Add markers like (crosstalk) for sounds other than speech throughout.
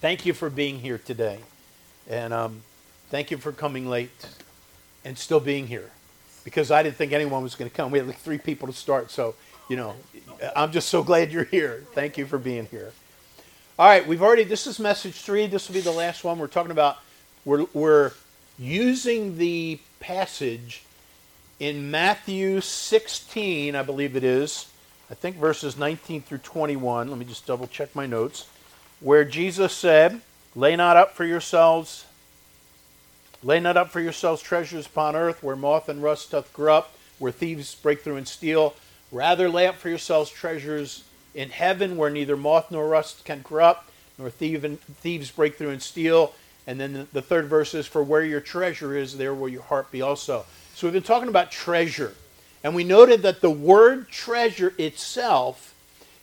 thank you for being here today. And um, thank you for coming late and still being here because I didn't think anyone was going to come. We had like three people to start. So, you know, I'm just so (laughs) glad you're here. Thank you for being here. All right, we've already, this is message three. This will be the last one. We're talking about, we're, we're using the passage in Matthew 16, I believe it is. I think verses 19 through 21. Let me just double check my notes. Where Jesus said, Lay not up for yourselves, lay not up for yourselves treasures upon earth, where moth and rust doth corrupt, where thieves break through and steal. Rather lay up for yourselves treasures in heaven, where neither moth nor rust can corrupt, nor thieves break through and steal. And then the third verse is, For where your treasure is, there will your heart be also. So we've been talking about treasure. And we noted that the word treasure itself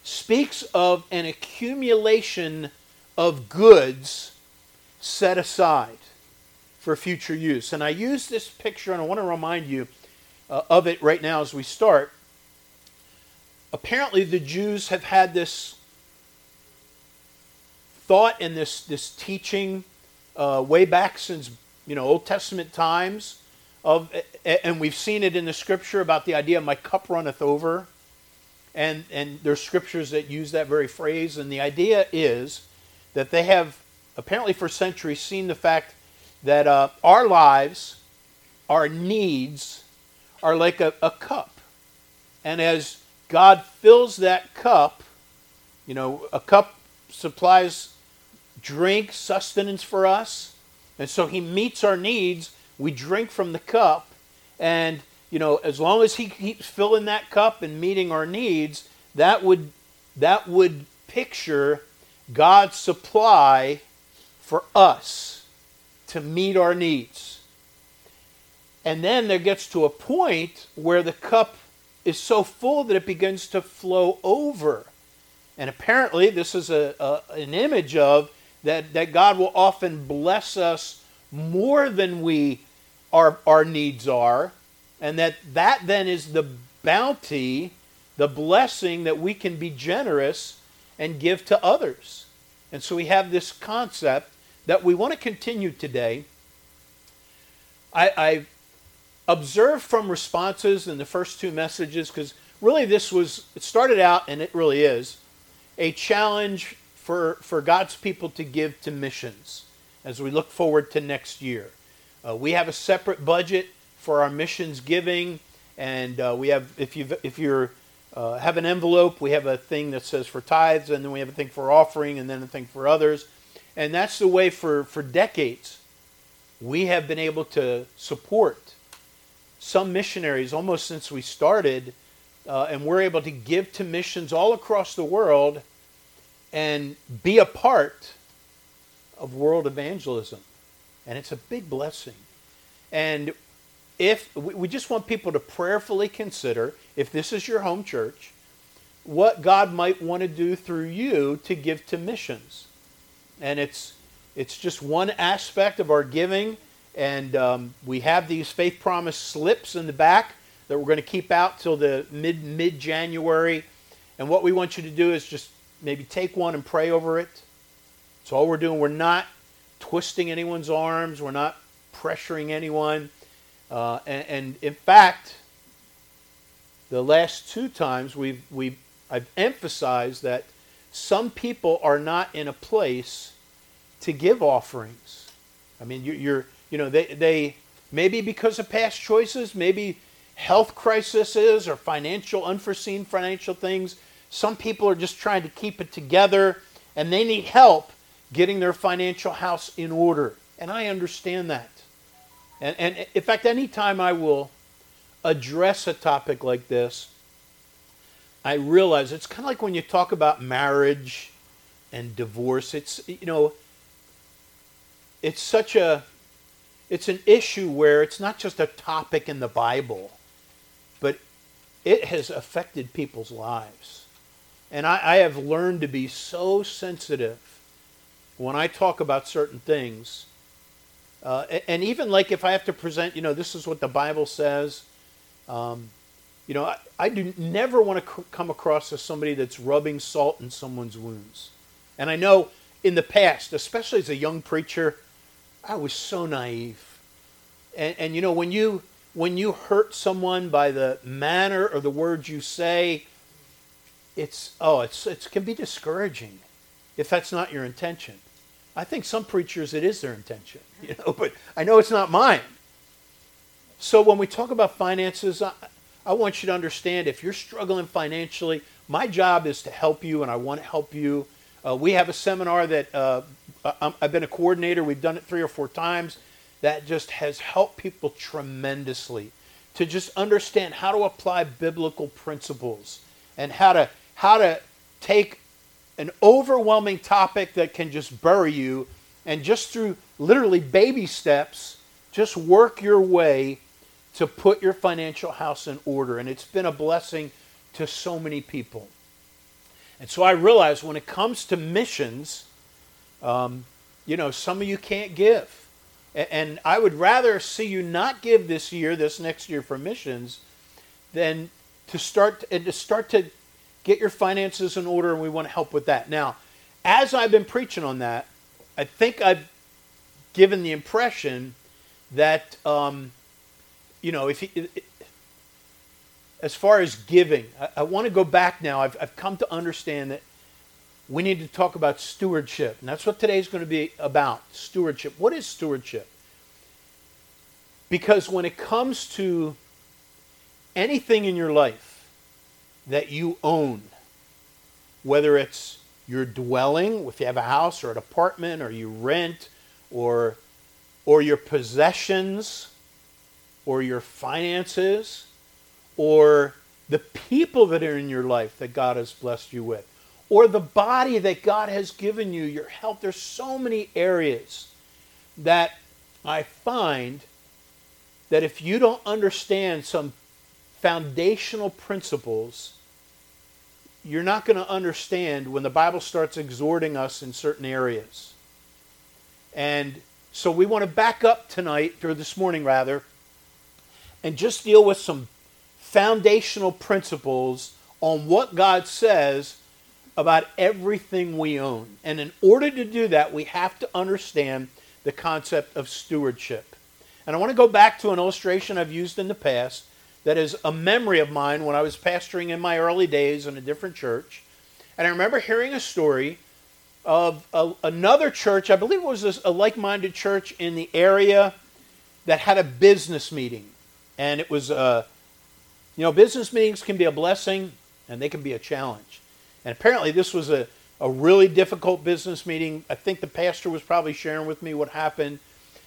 speaks of an accumulation of goods set aside for future use. And I use this picture, and I want to remind you uh, of it right now as we start. Apparently, the Jews have had this thought and this, this teaching uh, way back since you know Old Testament times of and we've seen it in the scripture about the idea my cup runneth over and and there's scriptures that use that very phrase. And the idea is that they have apparently for centuries seen the fact that uh, our lives our needs are like a, a cup. And as god fills that cup you know a cup supplies drink sustenance for us. And so he meets our needs. We drink from the cup, and you know, as long as he keeps filling that cup and meeting our needs, that would that would picture God's supply for us to meet our needs. And then there gets to a point where the cup is so full that it begins to flow over. And apparently, this is a, a, an image of that, that God will often bless us more than we our, our needs are, and that that then is the bounty, the blessing that we can be generous and give to others. And so we have this concept that we want to continue today. I, I observed from responses in the first two messages, because really this was, it started out, and it really is, a challenge for, for God's people to give to missions as we look forward to next year. Uh, we have a separate budget for our missions giving, and uh, we have if you if you're uh, have an envelope, we have a thing that says for tithes, and then we have a thing for offering, and then a thing for others, and that's the way for for decades. We have been able to support some missionaries almost since we started, uh, and we're able to give to missions all across the world and be a part of world evangelism and it's a big blessing. And if we just want people to prayerfully consider if this is your home church, what God might want to do through you to give to missions. And it's it's just one aspect of our giving, and um, we have these faith promise slips in the back that we're going to keep out till the mid mid January. And what we want you to do is just maybe take one and pray over it. That's all we're doing. We're not twisting anyone's arms. We're not pressuring anyone. Uh, and, and, in fact, the last two times we've, we've, I've emphasized that some people are not in a place to give offerings. I mean, you're, you're you know, they, they maybe because of past choices, maybe health crises or financial, unforeseen financial things. Some people are just trying to keep it together and they need help getting their financial house in order. And I understand that. And, and in fact, anytime I will address a topic like this, I realize it's kind of like when you talk about marriage and divorce. It's, you know, it's such a, it's an issue where it's not just a topic in the Bible, but it has affected people's lives. And I, I have learned to be so sensitive when I talk about certain things, uh, and even like if I have to present, you know, this is what the Bible says. Um, you know, I, I do never want to come across as somebody that's rubbing salt in someone's wounds. And I know in the past, especially as a young preacher, I was so naive. And, and you know, when you when you hurt someone by the manner or the words you say, it's oh, it's it can be discouraging if that's not your intention. I think some preachers it is their intention, (laughs) you know, but I know it's not mine. So when we talk about finances, I, I want you to understand if you're struggling financially, my job is to help you, and I want to help you. Uh, we have a seminar that uh, I've been a coordinator. We've done it three or four times. That just has helped people tremendously to just understand how to apply biblical principles and how to how to take an overwhelming topic that can just bury you and just through literally baby steps just work your way to put your financial house in order. And it's been a blessing to so many people. And so i realize when it comes to missions um, you know some of you can't give. And i would rather see you not give this year this next year for missions than to start and to start to get your finances in order, and we want to help with that. Now, as I've been preaching on that, I think I've given the impression that, um, you know, if he, as far as giving, I, I want to go back now. I've, I've come to understand that we need to talk about stewardship. And that's what today's going to be about stewardship. What is stewardship? Because when it comes to anything in your life, that you own, whether it's your dwelling, if you have a house or an apartment, or you rent, or, or your possessions, or your finances, or the people that are in your life that God has blessed you with, or the body that God has given you, your health. There's so many areas that I find that if you don't understand some foundational principles, you're not going to understand when the Bible starts exhorting us in certain areas. And so we want to back up tonight, or this morning rather, and just deal with some foundational principles on what God says about everything we own. And in order to do that, we have to understand the concept of stewardship. And I want to go back to an illustration I've used in the past that is a memory of mine when I was pastoring in my early days in a different church. And I remember hearing a story of a, another church, I believe it was a, like minded church in the area that had a business meeting. And it was, uh, you know, business meetings can be a blessing and they can be a challenge. And apparently, this was a, a really difficult business meeting. I think the pastor was probably sharing with me what happened.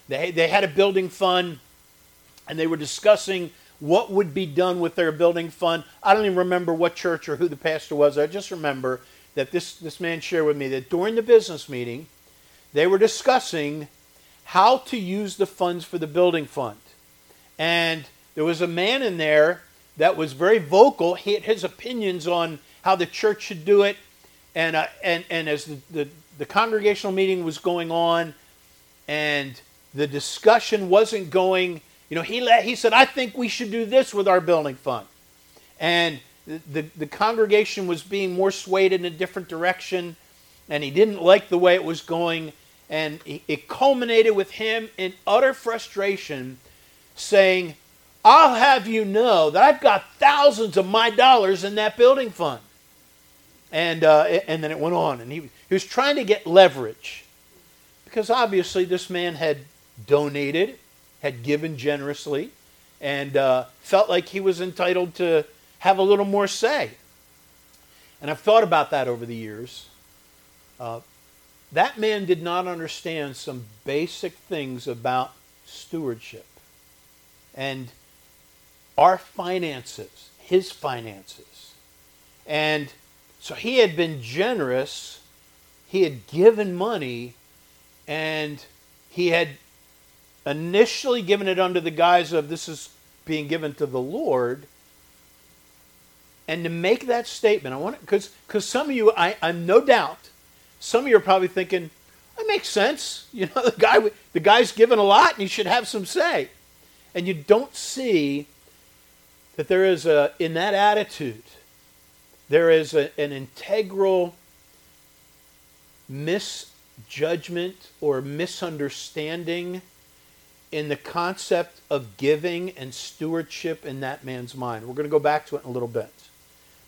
They, they had a building fund and they were discussing what would be done with their building fund. I don't even remember what church or who the pastor was. I just remember that this, this man shared with me that during the business meeting, they were discussing how to use the funds for the building fund. And there was a man in there that was very vocal. He had his opinions on how the church should do it. And, uh, and, and as the, the, the congregational meeting was going on and the discussion wasn't going you know, he, let, he said, I think we should do this with our building fund. And the, the congregation was being more swayed in a different direction, and he didn't like the way it was going. And it culminated with him in utter frustration saying, I'll have you know that I've got thousands of my dollars in that building fund. And, uh, and then it went on. And he, he was trying to get leverage because obviously this man had donated had given generously and uh, felt like he was entitled to have a little more say. And I've thought about that over the years. Uh, that man did not understand some basic things about stewardship and our finances, his finances. And so he had been generous, he had given money, and he had initially given it under the guise of this is being given to the Lord. And to make that statement, I want because because some of you, I, I'm no doubt, some of you are probably thinking, that makes sense. (laughs) You know, the guy the guy's given a lot, and he should have some say. And you don't see that there is a in that attitude, there is a, an integral misjudgment or misunderstanding in the concept of giving and stewardship in that man's mind. We're going to go back to it in a little bit.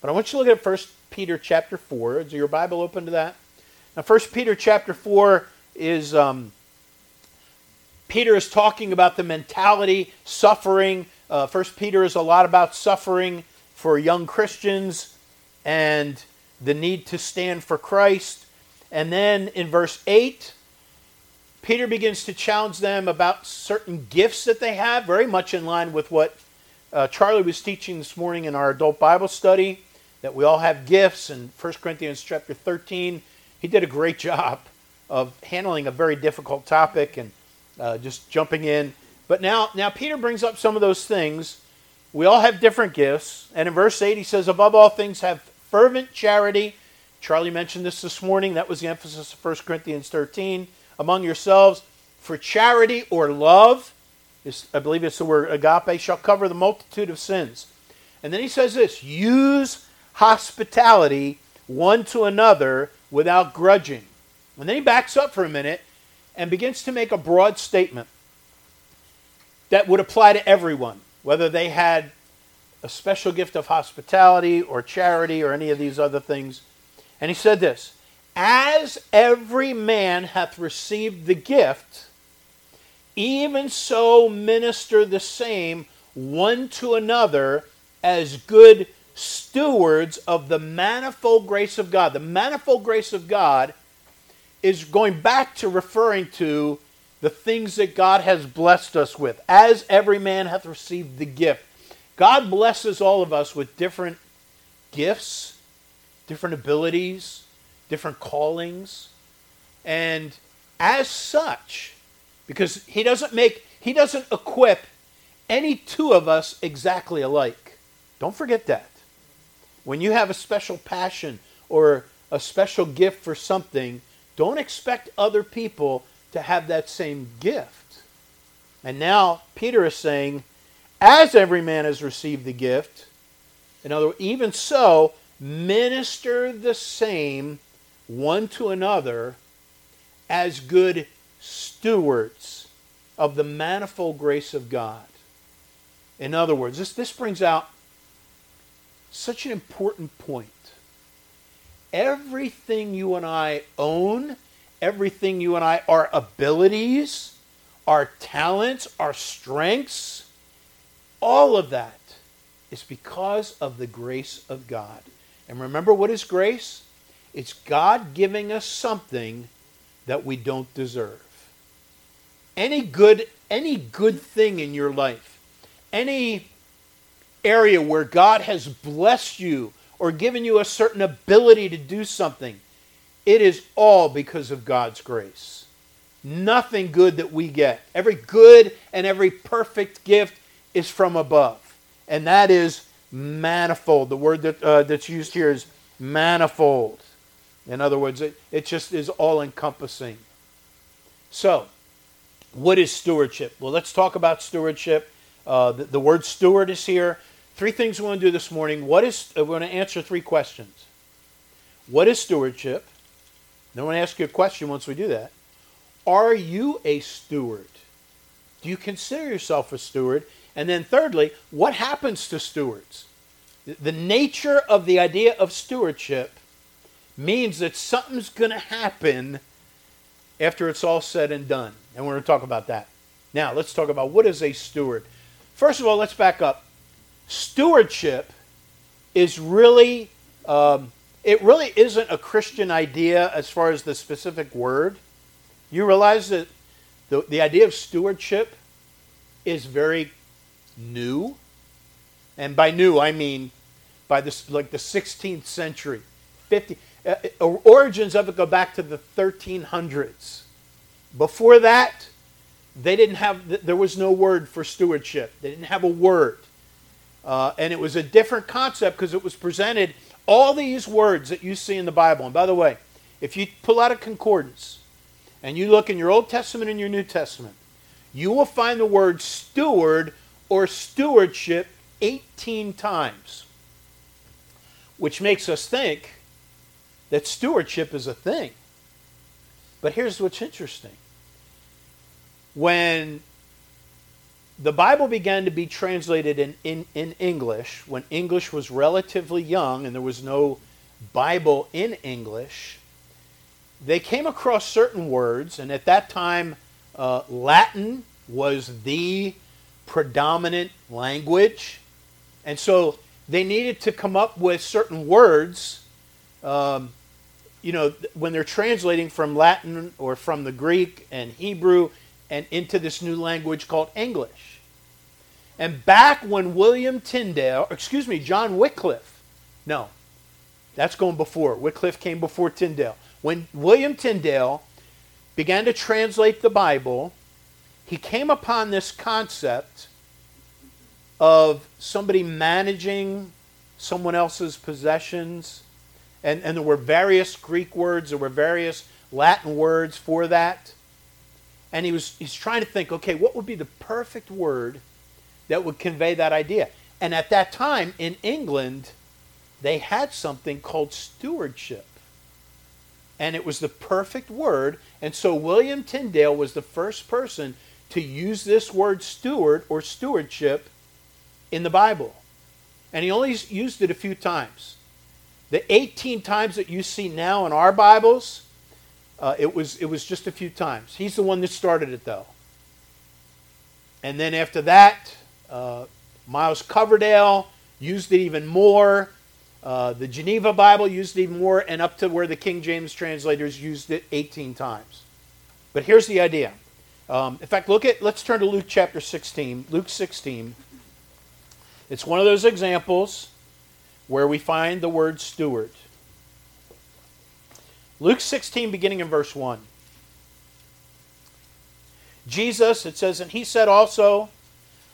But I want you to look at 1 Peter chapter 4. Is your Bible open to that? Now, 1 Peter chapter 4 is um, Peter is talking about the mentality, suffering. Uh, 1 Peter is a lot about suffering for young Christians and the need to stand for Christ. And then in verse 8, Peter begins to challenge them about certain gifts that they have, very much in line with what uh, Charlie was teaching this morning in our adult Bible study, that we all have gifts. In 1 Corinthians chapter 13, he did a great (laughs) job of handling a very difficult topic and uh, just jumping in. But now, now Peter brings up some of those things. We all have different gifts. And in verse 8, he says, Above all things, have fervent charity. Charlie mentioned this this morning. That was the emphasis of 1 Corinthians 13 among yourselves for charity or love. I believe it's the word agape, shall cover the multitude of sins. And then he says this use hospitality one to another without grudging. And then he backs up for a minute and begins to make a broad statement that would apply to everyone, whether they had a special gift of hospitality or charity or any of these other things. And he said this as every man hath received the gift, even so minister the same one to another as good stewards of the manifold grace of God. The manifold grace of God is going back to referring to the things that God has blessed us with. As every man hath received the gift. God blesses all of us with different gifts, different abilities, different callings. And as such, because he doesn't make, he doesn't equip any two of us exactly alike. Don't forget that. When you have a special passion or a special gift for something, don't expect other people to have that same gift. And now Peter is saying, as every man has received the gift, in other words, even so, minister the same one to another as good stewards of the manifold grace of God. In other words, this, this brings out such an important point. Everything you and I own, everything you and I, our abilities, our talents, our strengths, all of that is because of the grace of God. And remember what is grace? It's God giving us something that we don't deserve. Any good any good thing in your life, any area where God has blessed you or given you a certain ability to do something, it is all because of God's grace. Nothing good that we get. Every good and every perfect gift is from above. And that is manifold. The word that, uh, that's used here is manifold. In other words, it, it just is all encompassing. So, what is stewardship? Well, let's talk about stewardship. Uh, the, the, word steward is here. Three things we want to do this morning. What is uh, we're going to answer three questions. What is stewardship? Then I want to ask you a question once we do that. Are you a steward? Do you consider yourself a steward? And then thirdly, what happens to stewards? The nature of the idea of stewardship means that something's going to happen after it's all said and done. And we're going to talk about that. Now, let's talk about what is a steward. First of all, let's back up. Stewardship is really, um, it really isn't a Christian idea as far as the specific word. You realize that the, the idea of stewardship is very new. And by new, I mean by this, like the 16th century, 50 uh, uh, origins of it go back to the 1300s. Before that, they didn't have, there was no word for stewardship. They didn't have a word. Uh, and it was a different concept because it was presented, all these words that you see in the Bible. And by the way, if you pull out a concordance and you look in your Old Testament and your New Testament, you will find the word steward or stewardship 18 times, which makes us think that stewardship is a thing. But here's what's interesting. When the Bible began to be translated in, in, in English, when English was relatively young and there was no Bible in English, they came across certain words, and at that time, uh, Latin was the predominant language. And so they needed to come up with certain words. Um, you know, when they're translating from Latin or from the Greek and Hebrew and into this new language called English. And back when William Tyndale, excuse me, John Wycliffe, no, that's going before. Wycliffe came before Tyndale. When William Tyndale began to translate the Bible, he came upon this concept of somebody managing someone else's possessions. And, and there were various Greek words, there were various Latin words for that. And he was he's trying to think, okay, what would be the perfect word that would convey that idea? And at that time in England, they had something called stewardship. And it was the perfect word. And so William Tyndale was the first person to use this word steward or stewardship in the Bible. And he only used it a few times. The 18 times that you see now in our Bibles, uh, it, was, it was just a few times. He's the one that started it, though. And then after that, uh, Miles Coverdale used it even more. Uh, the Geneva Bible used it even more, and up to where the King James translators used it 18 times. But here's the idea um, in fact, look at let's turn to Luke chapter 16. Luke 16. It's one of those examples where we find the word steward. Luke 16, beginning in verse 1. Jesus, it says, and he said also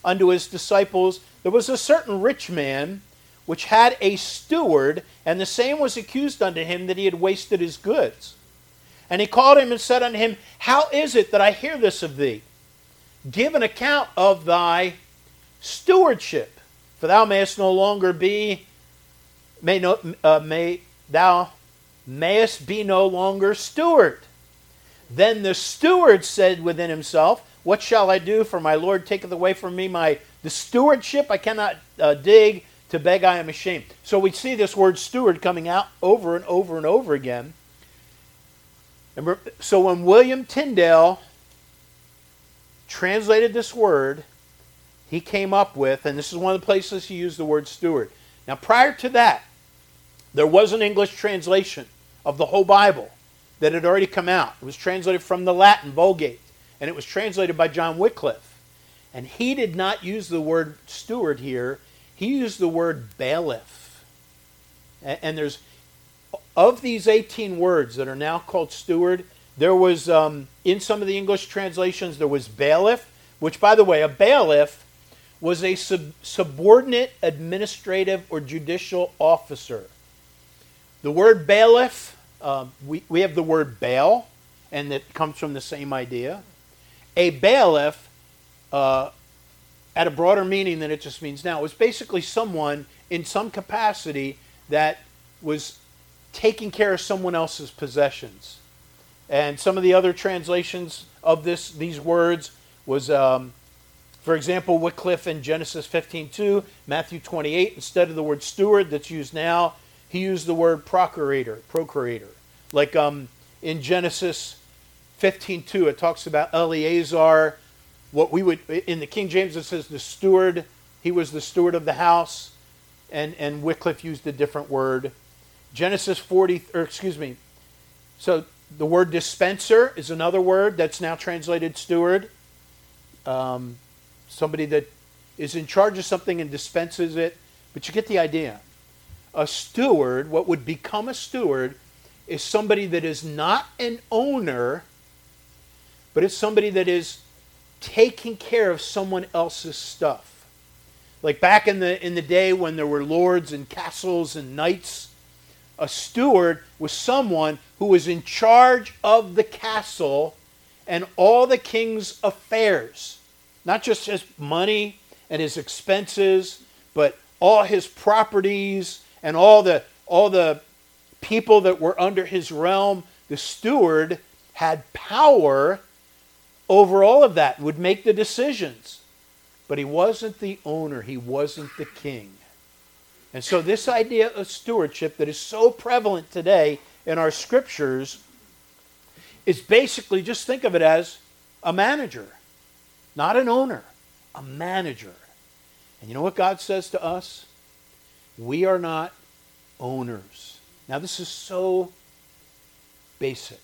unto his disciples, There was a certain rich man which had a steward, and the same was accused unto him that he had wasted his goods. And he called him and said unto him, How is it that I hear this of thee? Give an account of thy stewardship, for thou mayest no longer be, may, no, uh, may thou mayest be no longer steward. Then the steward said within himself, What shall I do? For my Lord taketh away from me my the stewardship. I cannot uh, dig to beg. I am ashamed. So we see this word steward coming out over and over and over again. And so when William Tyndale translated this word, he came up with, and this is one of the places he used the word steward. Now, prior to that, there was an English translation of the whole Bible that had already come out. It was translated from the Latin Vulgate, and it was translated by John Wycliffe. And he did not use the word steward here, he used the word bailiff. And there's of these 18 words that are now called steward, there was, um, in some of the English translations, there was bailiff, which, by the way, a bailiff was a sub- subordinate administrative or judicial officer. The word bailiff, um, we, we have the word bail, and it comes from the same idea. A bailiff, uh, at a broader meaning than it just means now, was basically someone in some capacity that was taking care of someone else's possessions. And some of the other translations of this these words was, um, for example, Wycliffe in Genesis 15:2, Matthew 28. Instead of the word steward that's used now, he used the word procurator, procurator. Like um, in Genesis 15:2, it talks about Eleazar. What we would in the King James it says the steward. He was the steward of the house, and and Wycliffe used a different word. Genesis 40, or excuse me. So the word dispenser is another word that's now translated steward. Um, somebody that is in charge of something and dispenses it. But you get the idea. A steward, what would become a steward, is somebody that is not an owner, but it's somebody that is taking care of someone else's stuff. Like back in the in the day when there were lords and castles and knights a steward was someone who was in charge of the castle and all the king's affairs. Not just his money and his expenses, but all his properties and all the all the people that were under his realm. The steward had power over all of that, would make the decisions. But he wasn't the owner, he wasn't the king. And so, this idea of stewardship that is so prevalent today in our scriptures is basically just think of it as a manager, not an owner, a manager. And you know what God says to us? We are not owners. Now, this is so basic.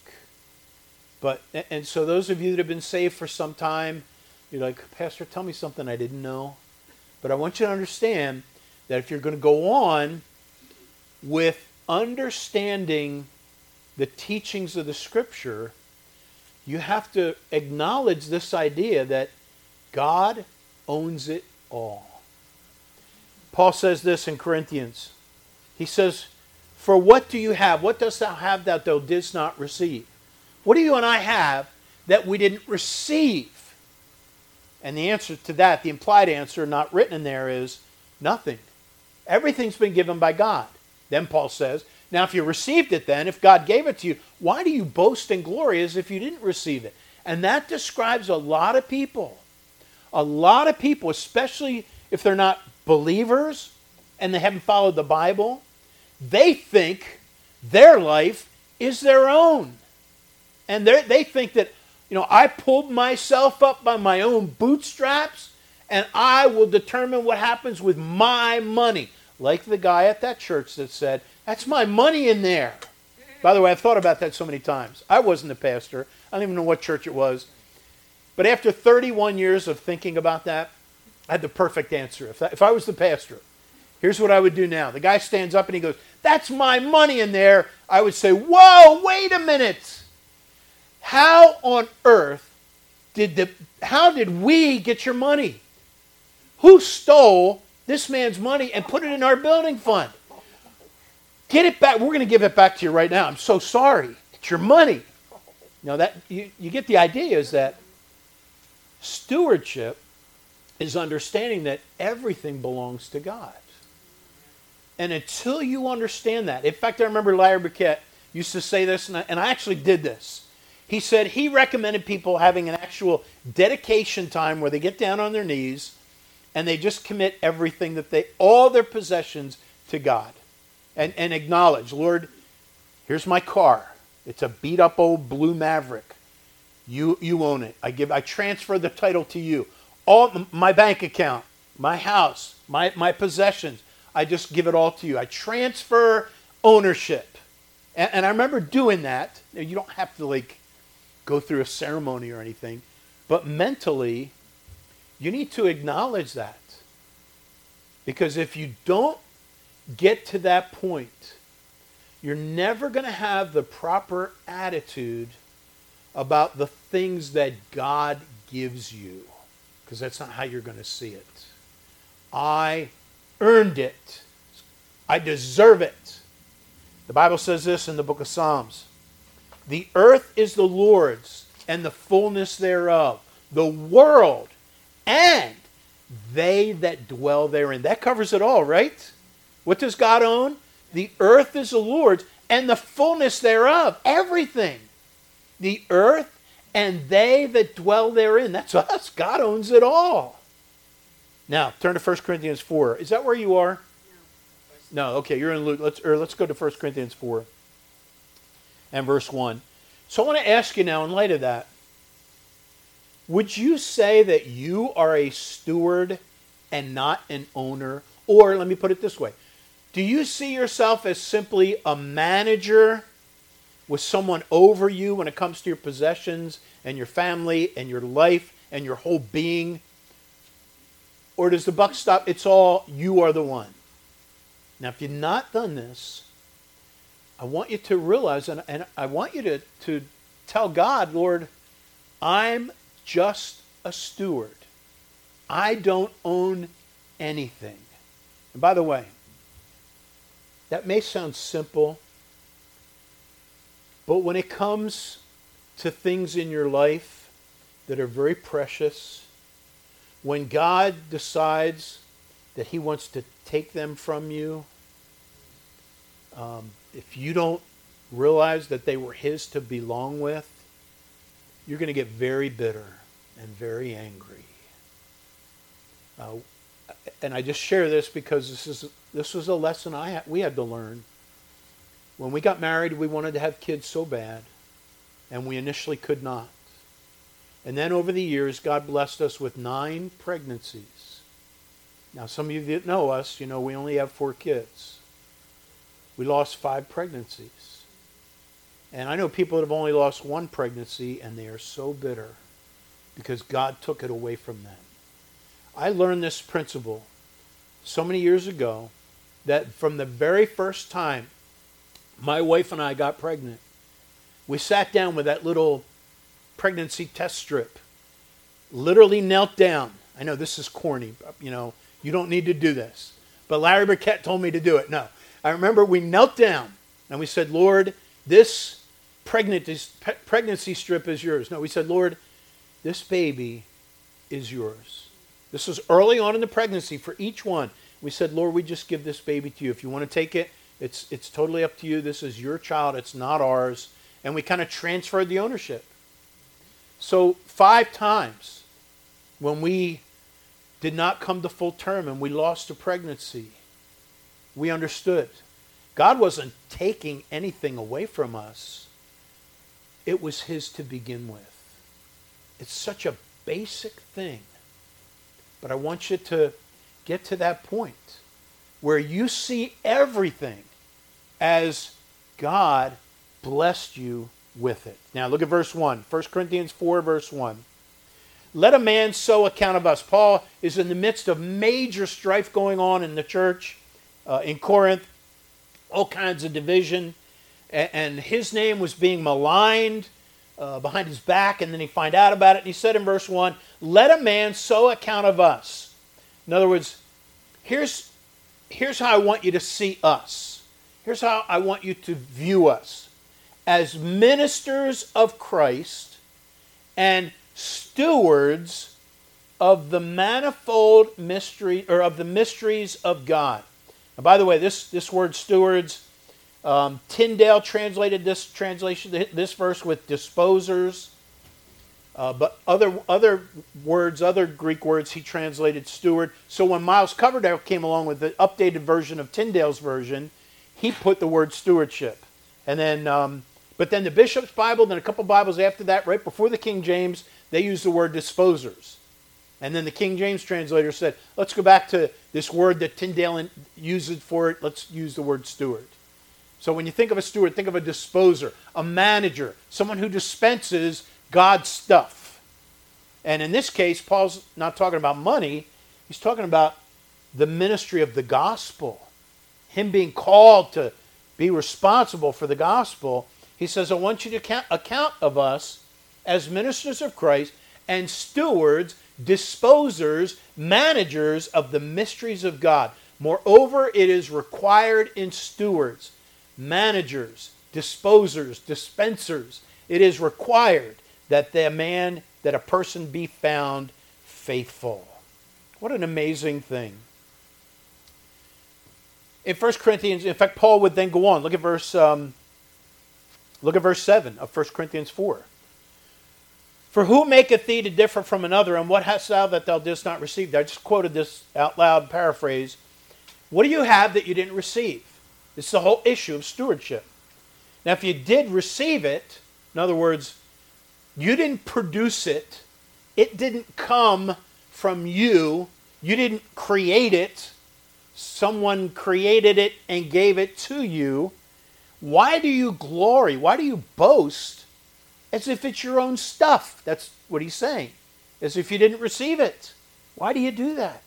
But, and so those of you that have been saved for some time, you're like, Pastor, tell me something I didn't know. But I want you to understand that if you're going to go on with understanding the teachings of the Scripture, you have to acknowledge this idea that God owns it all. Paul says this in Corinthians. He says, For what do you have? What dost thou have that thou didst not receive? What do you and I have that we didn't receive? And the answer to that, the implied answer, not written in there, is nothing. Everything's been given by God. Then Paul says, Now if you received it, then, if God gave it to you, why do you boast and glory as if you didn't receive it? And that describes a lot of people. A lot of people, especially if they're not believers and they haven't followed the Bible, they think their life is their own. And they think that, you know, I pulled myself up by my own bootstraps and I will determine what happens with my money. Like the guy at that church that said, That's my money in there. By the way, I've thought about that so many times. I wasn't a pastor, I don't even know what church it was. But after 31 years of thinking about that, I had the perfect answer. If, that, if I was the pastor, here's what I would do now. The guy stands up and he goes, That's my money in there. I would say, Whoa, wait a minute. How on earth did the how did we get your money? Who stole this man's money and put it in our building fund? Get it back. We're going to give it back to you right now. I'm so sorry. It's your money. Now that you, you get the idea is that stewardship is understanding that everything belongs to God. And until you understand that, in fact, I remember Larry Burkett used to say this, and I, and I actually did this. He said he recommended people having an actual dedication time where they get down on their knees and they just commit everything that they, all their possessions to God and, and acknowledge, Lord, here's my car. It's a beat up old blue Maverick. You, you own it. I give, I transfer the title to you. All my bank account, my house, my, my possessions, I just give it all to you. I transfer ownership. And, and I remember doing that. You don't have to like go through a ceremony or anything. But mentally, you need to acknowledge that. Because if you don't get to that point, you're never going to have the proper attitude about the things that God gives you. Because that's not how you're going to see it. I earned it. I deserve it. The Bible says this in the book of Psalms the earth is the Lord's and the fullness thereof, the world and they that dwell therein. That covers it all, right? What does God own? The earth is the Lord's and the fullness thereof, everything. The earth and they that dwell therein. That's us. God owns it all. Now, turn to 1 Corinthians 4. Is that where you are? No. No, okay, you're in Luke. Let's, or let's go to 1 Corinthians 4 and verse 1. So I want to ask you now, in light of that, would you say that you are a steward and not an owner? Or let me put it this way Do you see yourself as simply a manager with someone over you when it comes to your possessions and your family and your life and your whole being? Or does the buck stop? It's all you are the one. Now, if you've not done this, I want you to realize, and, and I want you to, to tell God, Lord, I'm just a steward. I don't own anything. And by the way, that may sound simple, but when it comes to things in your life that are very precious, when God decides that He wants to take them from you, um, if you don't realize that they were his to belong with, you're going to get very bitter and very angry. Uh, and I just share this because this is this was a lesson I had, we had to learn. When we got married, we wanted to have kids so bad, and we initially could not. And then over the years, God blessed us with nine pregnancies. Now, some of you that know us, you know we only have four kids. We lost five pregnancies. And I know people that have only lost one pregnancy, and they are so bitter because God took it away from them. I learned this principle so many years ago that from the very first time my wife and I got pregnant, we sat down with that little pregnancy test strip, literally knelt down. I know this is corny, you know, you don't need to do this. But Larry Burkett told me to do it. No. I remember we knelt down and we said, Lord, this pregnancy, pregnancy strip is yours. No, we said, Lord, this baby is yours. This was early on in the pregnancy for each one. We said, Lord, we just give this baby to you. If you want to take it, it's, it's totally up to you. This is your child, it's not ours. And we kind of transferred the ownership. So, five times when we did not come to full term and we lost a pregnancy, we understood. God wasn't taking anything away from us, it was His to begin with. It's such a basic thing. But I want you to get to that point where you see everything as God blessed you with it. Now look at verse 1. 1 Corinthians 4, verse 1. Let a man so account of us. Paul is in the midst of major strife going on in the church uh, in Corinth, all kinds of division, and, and his name was being maligned uh, behind his back, and then he find out about it. And he said in verse 1, Let a man so account of us. In other words, here's, here's how I want you to see us. Here's how I want you to view us as ministers of Christ and stewards of the manifold mystery or of the mysteries of God. And by the way, this, this word stewards, um, Tyndale translated this translation, this verse with disposers. Uh, but other other words, other Greek words, he translated steward. So when Miles Coverdale came along with the updated version of Tyndale's version, he put the word stewardship. And then, um, but then the Bishop's Bible, then a couple Bibles after that, right before the King James, they used the word disposers. And then the King James translator said, let's go back to this word that Tyndale uses for it. Let's use the word steward. So when you think of a steward, think of a disposer, a manager, someone who dispenses God's stuff. And in this case, Paul's not talking about money, he's talking about the ministry of the gospel. Him being called to be responsible for the gospel. He says, I want you to account, account of us as ministers of Christ and stewards, disposers, managers of the mysteries of God. Moreover, it is required in stewards, managers, disposers, dispensers. It is required that the man, that a person be found faithful. What an amazing thing. In 1 Corinthians, in fact, Paul would then go on. Look at verse, um, look at verse 7 of 1 Corinthians 4. For who maketh thee to differ from another, and what hast thou that thou didst not receive? I just quoted this out loud, paraphrase. What do you have that you didn't receive? This is the whole issue of stewardship. Now, if you did receive it, in other words, you didn't produce it. It didn't come from you. You didn't create it. Someone created it and gave it to you. Why do you glory? Why do you boast as if it's your own stuff? That's what he's saying. As if you didn't receive it. Why do you do that?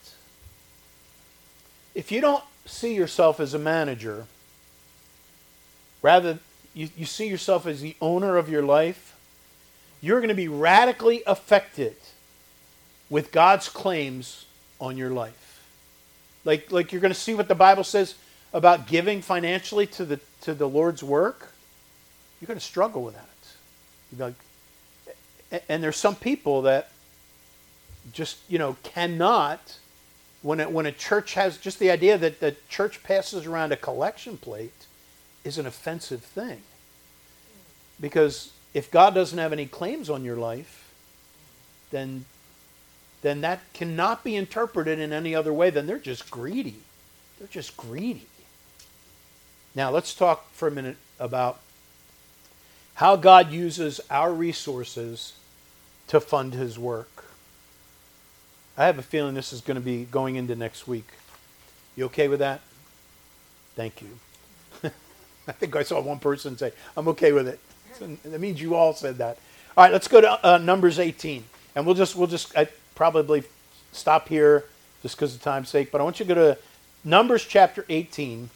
If you don't see yourself as a manager, rather, you, you see yourself as the owner of your life, you're going to be radically affected with God's claims on your life. Like, like you're going to see what the Bible says about giving financially to the, to the Lord's work. You're going to struggle with that. Like, and there's some people that just, you know, cannot, when, when a church has just the idea that the church passes around a collection plate is an offensive thing. Because if God doesn't have any claims on your life, then then that cannot be interpreted in any other way than they're just greedy. They're just greedy. Now, let's talk for a minute about how God uses our resources to fund his work. I have a feeling this is going to be going into next week. You okay with that? Thank you. (laughs) I think I saw one person say, I'm okay with it. That means you all said that. All right, let's go to uh, Numbers 18. And we'll just, we'll just I probably stop here just because of time's sake. But I want you to go to Numbers chapter 18.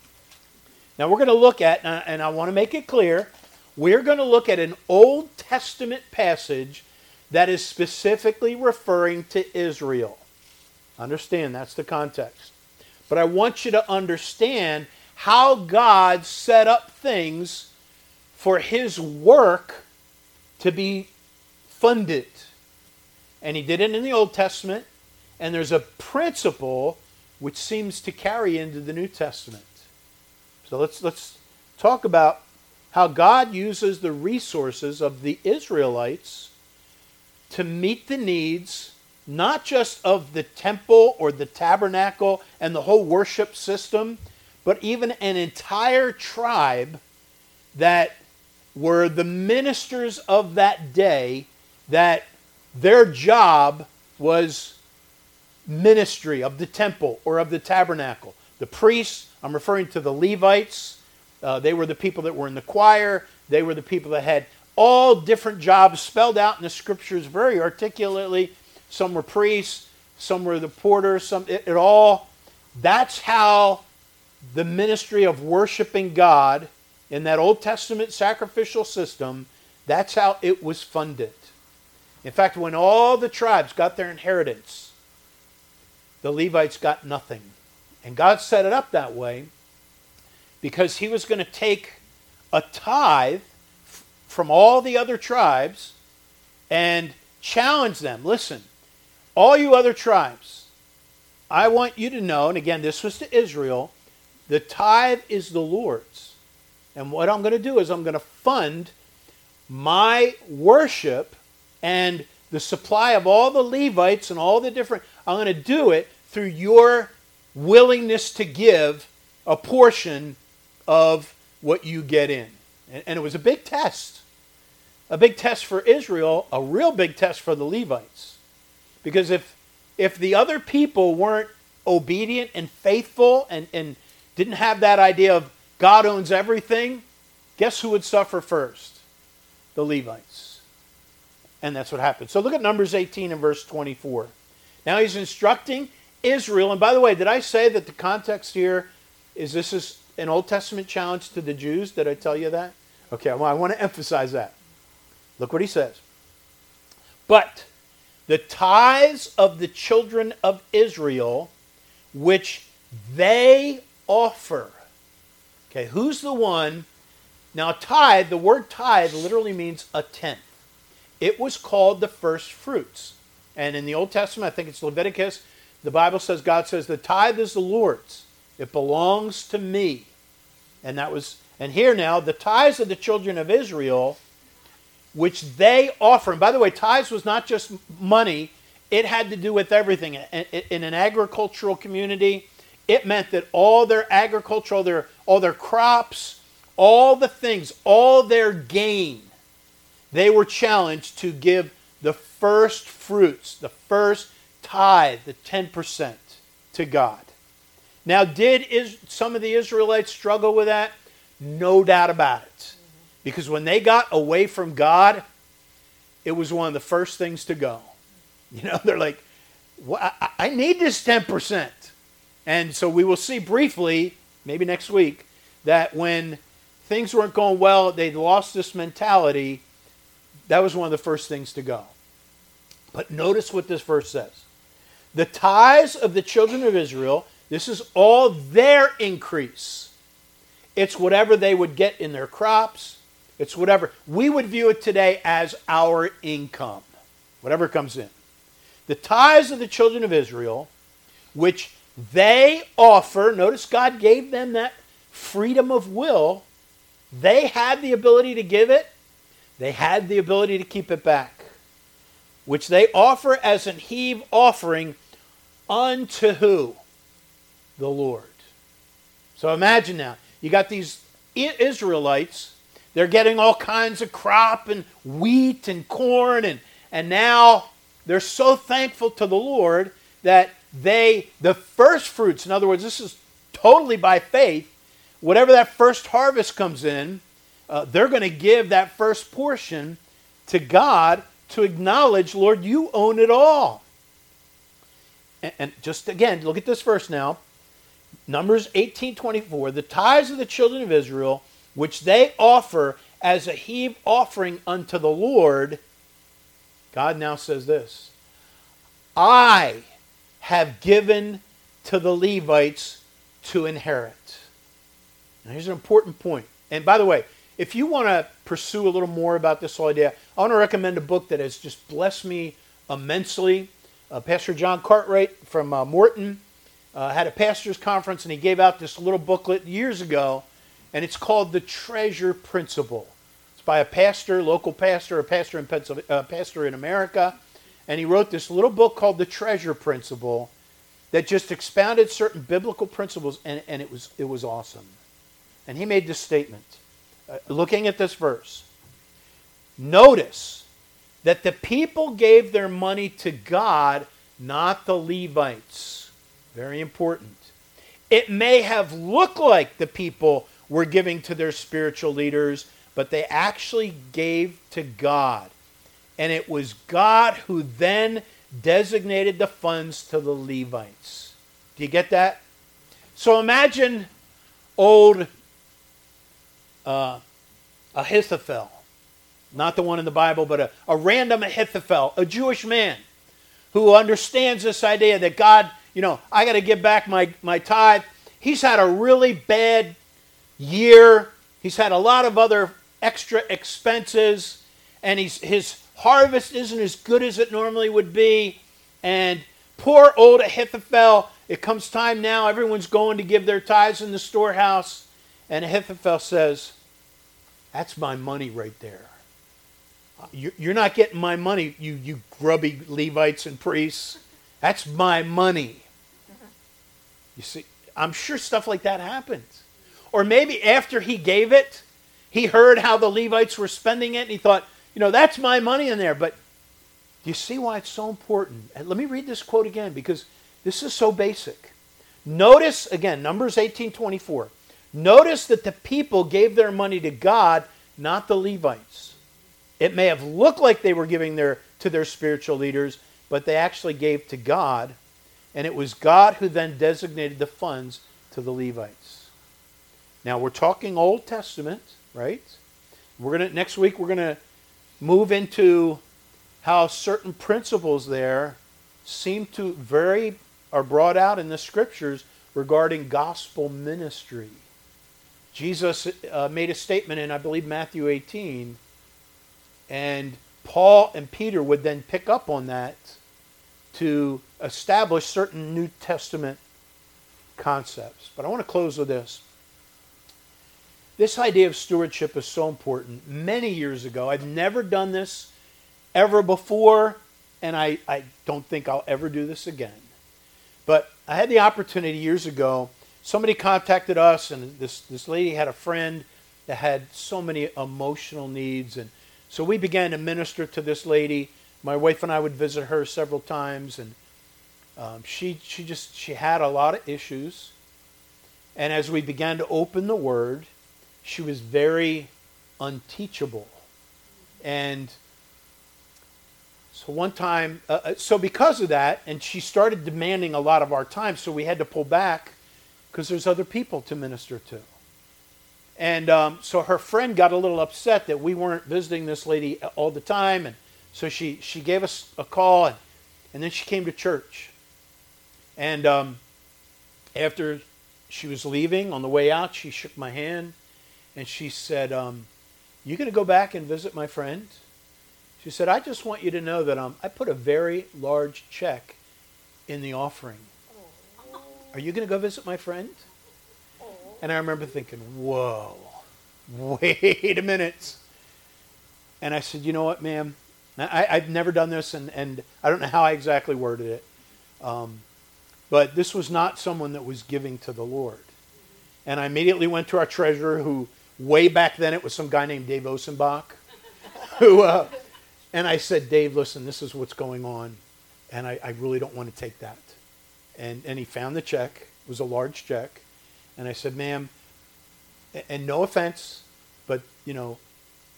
Now we're going to look at, and I want to make it clear, we're going to look at an Old Testament passage that is specifically referring to Israel. Understand, that's the context. But I want you to understand how God set up things for his work to be funded. And he did it in the Old Testament, and there's a principle which seems to carry into the New Testament. So let's let's talk about how God uses the resources of the Israelites to meet the needs not just of the temple or the tabernacle and the whole worship system, but even an entire tribe that were the ministers of that day that their job was ministry of the temple or of the tabernacle. The priests, I'm referring to the Levites, uh, they were the people that were in the choir, they were the people that had all different jobs spelled out in the scriptures very articulately. Some were priests, some were the porters, some it, it all that's how the ministry of worshiping God in that Old Testament sacrificial system, that's how it was funded. In fact, when all the tribes got their inheritance, the Levites got nothing. And God set it up that way because He was going to take a tithe from all the other tribes and challenge them. Listen, all you other tribes, I want you to know, and again, this was to Israel, the tithe is the Lord's. And what I'm going to do is I'm going to fund my worship and the supply of all the Levites and all the different, I'm going to do it through your willingness to give a portion of what you get in. And, and, it was a big test. A big test for Israel, a real big test for the Levites. Because if if the other people weren't obedient and faithful and, and didn't have that idea of God owns everything, guess who would suffer first? The Levites. And that's what happened. So look at Numbers 18 and verse 24. Now he's instructing Israel. And by the way, did I say that the context here is this is an Old Testament challenge to the Jews? Did I tell you that? Okay, well, I want to emphasize that. Look what he says. But the tithes of the children of Israel, which they offer Okay, who's the one? Now, tithe, the word tithe literally means a tenth. It was called the first fruits. And in the Old Testament, I think it's Leviticus, the Bible says, God says, the tithe is the Lord's. It belongs to me. And that was, and here now, the tithes of the children of Israel, which they offer. And by the way, tithes was not just money, it had to do with everything. In an agricultural community, it meant that all their agricultural, their all their crops, all the things, all their gain, they were challenged to give the first fruits, the first tithe, the 10% to God. Now, did is, some of the Israelites struggle with that? No doubt about it. Because when they got away from God, it was one of the first things to go. (laughs) You know, they're like, well, I, I need this 10%. And so we will see briefly, maybe next week, that when things weren't going well, they'd lost this mentality. That was one of the first things to go. But notice what this verse says The tithes of the children of Israel, this is all their increase. It's whatever they would get in their crops. It's whatever. We would view it today as our income, whatever comes in. The tithes of the children of Israel, which they offer, notice God gave them that freedom of will. They had the ability to give it. They had the ability to keep it back, which they offer as an heave offering unto who? The Lord. So imagine now, you got these Israelites, they're getting all kinds of crop and wheat and corn, and, and now they're so thankful to the Lord that they, the first fruits, in other words, this is totally by faith, whatever that first harvest comes in, uh, they're going to give that first portion to God to acknowledge, Lord, you own it all. And, and just again, look at this verse now. Numbers 18:24, the tithes of the children of Israel, which they offer as a heave offering unto the Lord, God now says this I have given to the Levites to inherit. Now, here's an important point. And by the way, if you want to pursue a little more about this whole idea, I want to recommend a book that has just blessed me immensely. Uh, Pastor John Cartwright from uh, Morton uh, had a pastor's conference and he gave out this little booklet years ago, and it's called The Treasure Principle. It's by a pastor, local pastor, a pastor in Pennsylvania, uh, pastor in America, and he wrote this little book called The Treasure Principle that just expounded certain biblical principles, and, and it was it was awesome. And he made this statement, uh, looking at this verse. Notice that the people gave their money to God, not the Levites. Very important. It may have looked like the people were giving to their spiritual leaders, but they actually gave to God. And it was God who then designated the funds to the Levites. Do you get that? So imagine old uh, Ahithophel, not the one in the Bible, but a, a random Ahithophel, a Jewish man who understands this idea that God, you know, I got to give back my, my tithe. He's had a really bad year. He's had a lot of other extra expenses, and he's, his harvest isn't as good as it normally would be. And poor old Ahithophel, it comes time now, everyone's going to give their tithes in the storehouse. And Ahithophel says, That's my money right there. Uh, you're not getting my money, you, you grubby Levites and priests. That's my money. You see, I'm sure stuff like that happens. Or maybe after he gave it, he heard how the Levites were spending it and he thought, you know, that's my money in there. But do you see why it's so important? And let me read this quote again because this is so basic. Notice again, Numbers 18:24. Notice that the people gave their money to God, not the Levites. It may have looked like they were giving their to their spiritual leaders, but they actually gave to God, and it was God who then designated the funds to the Levites. Now we're talking Old Testament, right? We're gonna next week we're gonna move into how certain principles there seem to very are brought out in the scriptures regarding gospel ministry. Jesus uh, made a statement in, I believe, Matthew 18, and Paul and Peter would then pick up on that to establish certain New Testament concepts. But I want to close with this. This idea of stewardship is so important. Many years ago, I've never done this ever before, and I, I don't think I'll ever do this again. But I had the opportunity years ago. Somebody contacted us, and this, this lady had a friend that had so many emotional needs. And so we began to minister to this lady. My wife and I would visit her several times, and um, she, she just she had a lot of issues. And as we began to open the Word, she was very unteachable. And so one time, uh, uh, so because of that, and she started demanding a lot of our time, so we had to pull back because there's other people to minister to. And um, so her friend got a little upset that we weren't visiting this lady all the time, and so she she gave us a call, and, and then she came to church. And um, after she was leaving on the way out, she shook my hand, and she said, um, "You going to go back and visit my friend?" She said, I just want you to know that um, I put a very large check in the offering. Are you going to go visit my friend? And I remember thinking, whoa, wait a minute. And I said, you know what, ma'am? I, I've never done this, and, and I don't know how I exactly worded it. Um, but this was not someone that was giving to the Lord. And I immediately went to our treasurer, who way back then it was some guy named Dave Osenbach, who, uh, and I said, Dave, listen, this is what's going on, and I, I really don't want to take that. And, and he found the check. It was a large check. And I said, ma'am, and no offense, but, you know,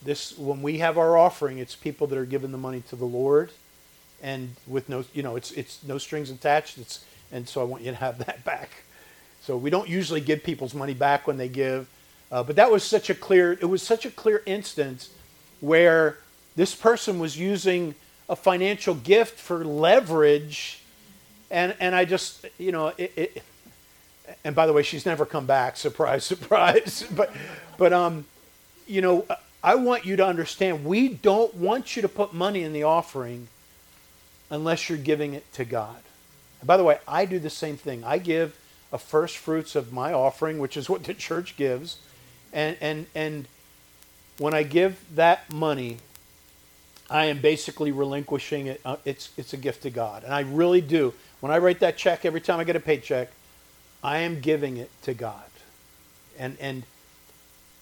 this when we have our offering, it's people that are giving the money to the Lord, and with no, you know, it's it's no strings attached. It's and so I want you to have that (laughs) back. So we don't usually give people's money back when they give, uh, but that was such a clear. It was such a clear instance where this person was using a financial gift for leverage, and and I just you know it, it and by the way, she's never come back. (laughs) Surprise, surprise. but, but um, you know, I want you to understand we don't want you to put money in the offering unless you're giving it to God. And by the way, I do the same thing. I give a first fruits of my offering, which is what the church gives. And, and, and when I give that money, I am basically relinquishing it. Uh, it's, it's a gift to God. And I really do. When I write that check, every time I get a paycheck, I am giving it to God. And, and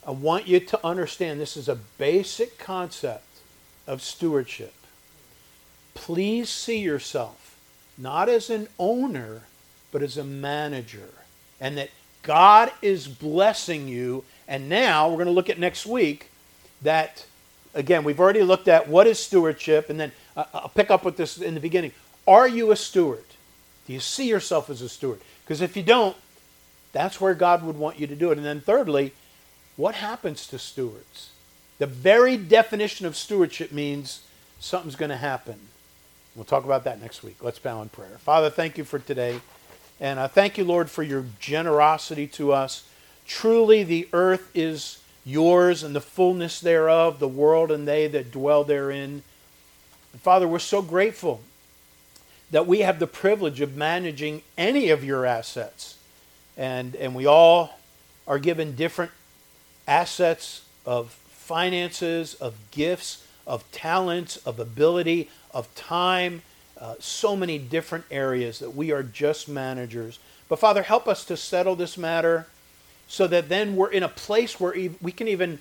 I want you to understand this is a basic concept of stewardship. Please see yourself not as an owner, but as a manager. And that God is blessing you. And now we're going to look at next week that, again, we've already looked at what is stewardship. And then uh, I'll pick up with this in the beginning. Are you a steward? Do you see yourself as a steward? Because if you don't, that's where God would want you to do it. And then thirdly, what happens to stewards? The very definition of stewardship means something's going to happen. We'll talk about that next week. Let's bow in prayer. Father, thank you for today. And I thank you, Lord, for your generosity to us. Truly, the earth is yours and the fullness thereof, the world and they that dwell therein. And Father, we're so grateful that we have the privilege of managing any of your assets. And, and we all are given different assets of finances, of gifts, of talents, of ability, of time, uh, so many different areas that we are just managers. But Father, help us to settle this matter so that then we're in a place where we can even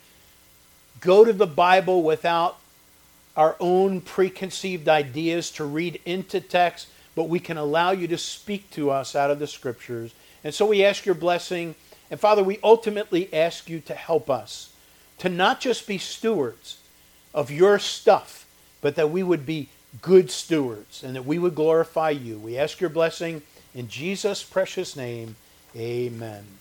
go to the Bible without our own preconceived ideas to read into text, but we can allow you to speak to us out of the scriptures. And so we ask your blessing and Father, we ultimately ask you to help us to not just be stewards of your stuff, but that we would be good stewards and that we would glorify you. We ask your blessing in Jesus' precious name. Amen.